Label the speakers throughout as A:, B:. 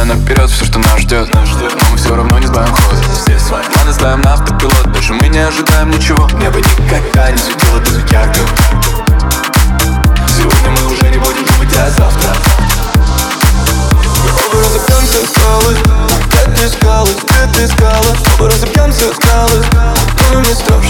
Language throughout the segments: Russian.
A: Зная наперед все, что нас ждет Но мы все равно не сбавим ход. Все свои планы ставим на автопилот Дальше мы не ожидаем ничего.
B: Небо никогда не светило так ярко Сегодня мы уже не будем думать о завтра. Оба разобьемся скалы. Где ты искалась, где ты искала Оба разобьемся скалы. Тонем из того, что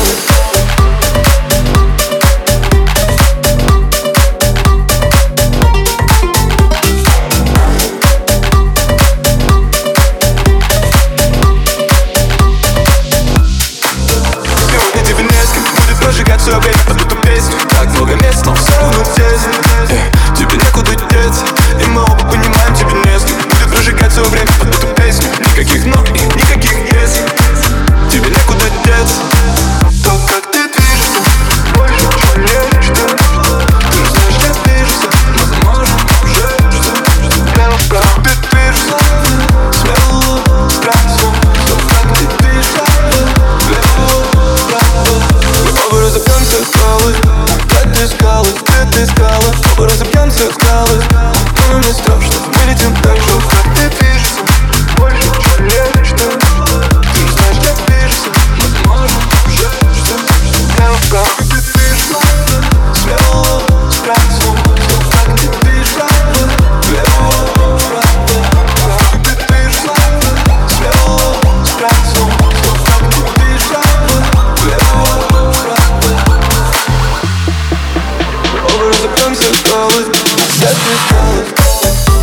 B: скалах, ты, ты скала С тобой разобьемся в Но мне страшно, мы летим так же, как ты пишешь. over the comes and goes, Set is calling.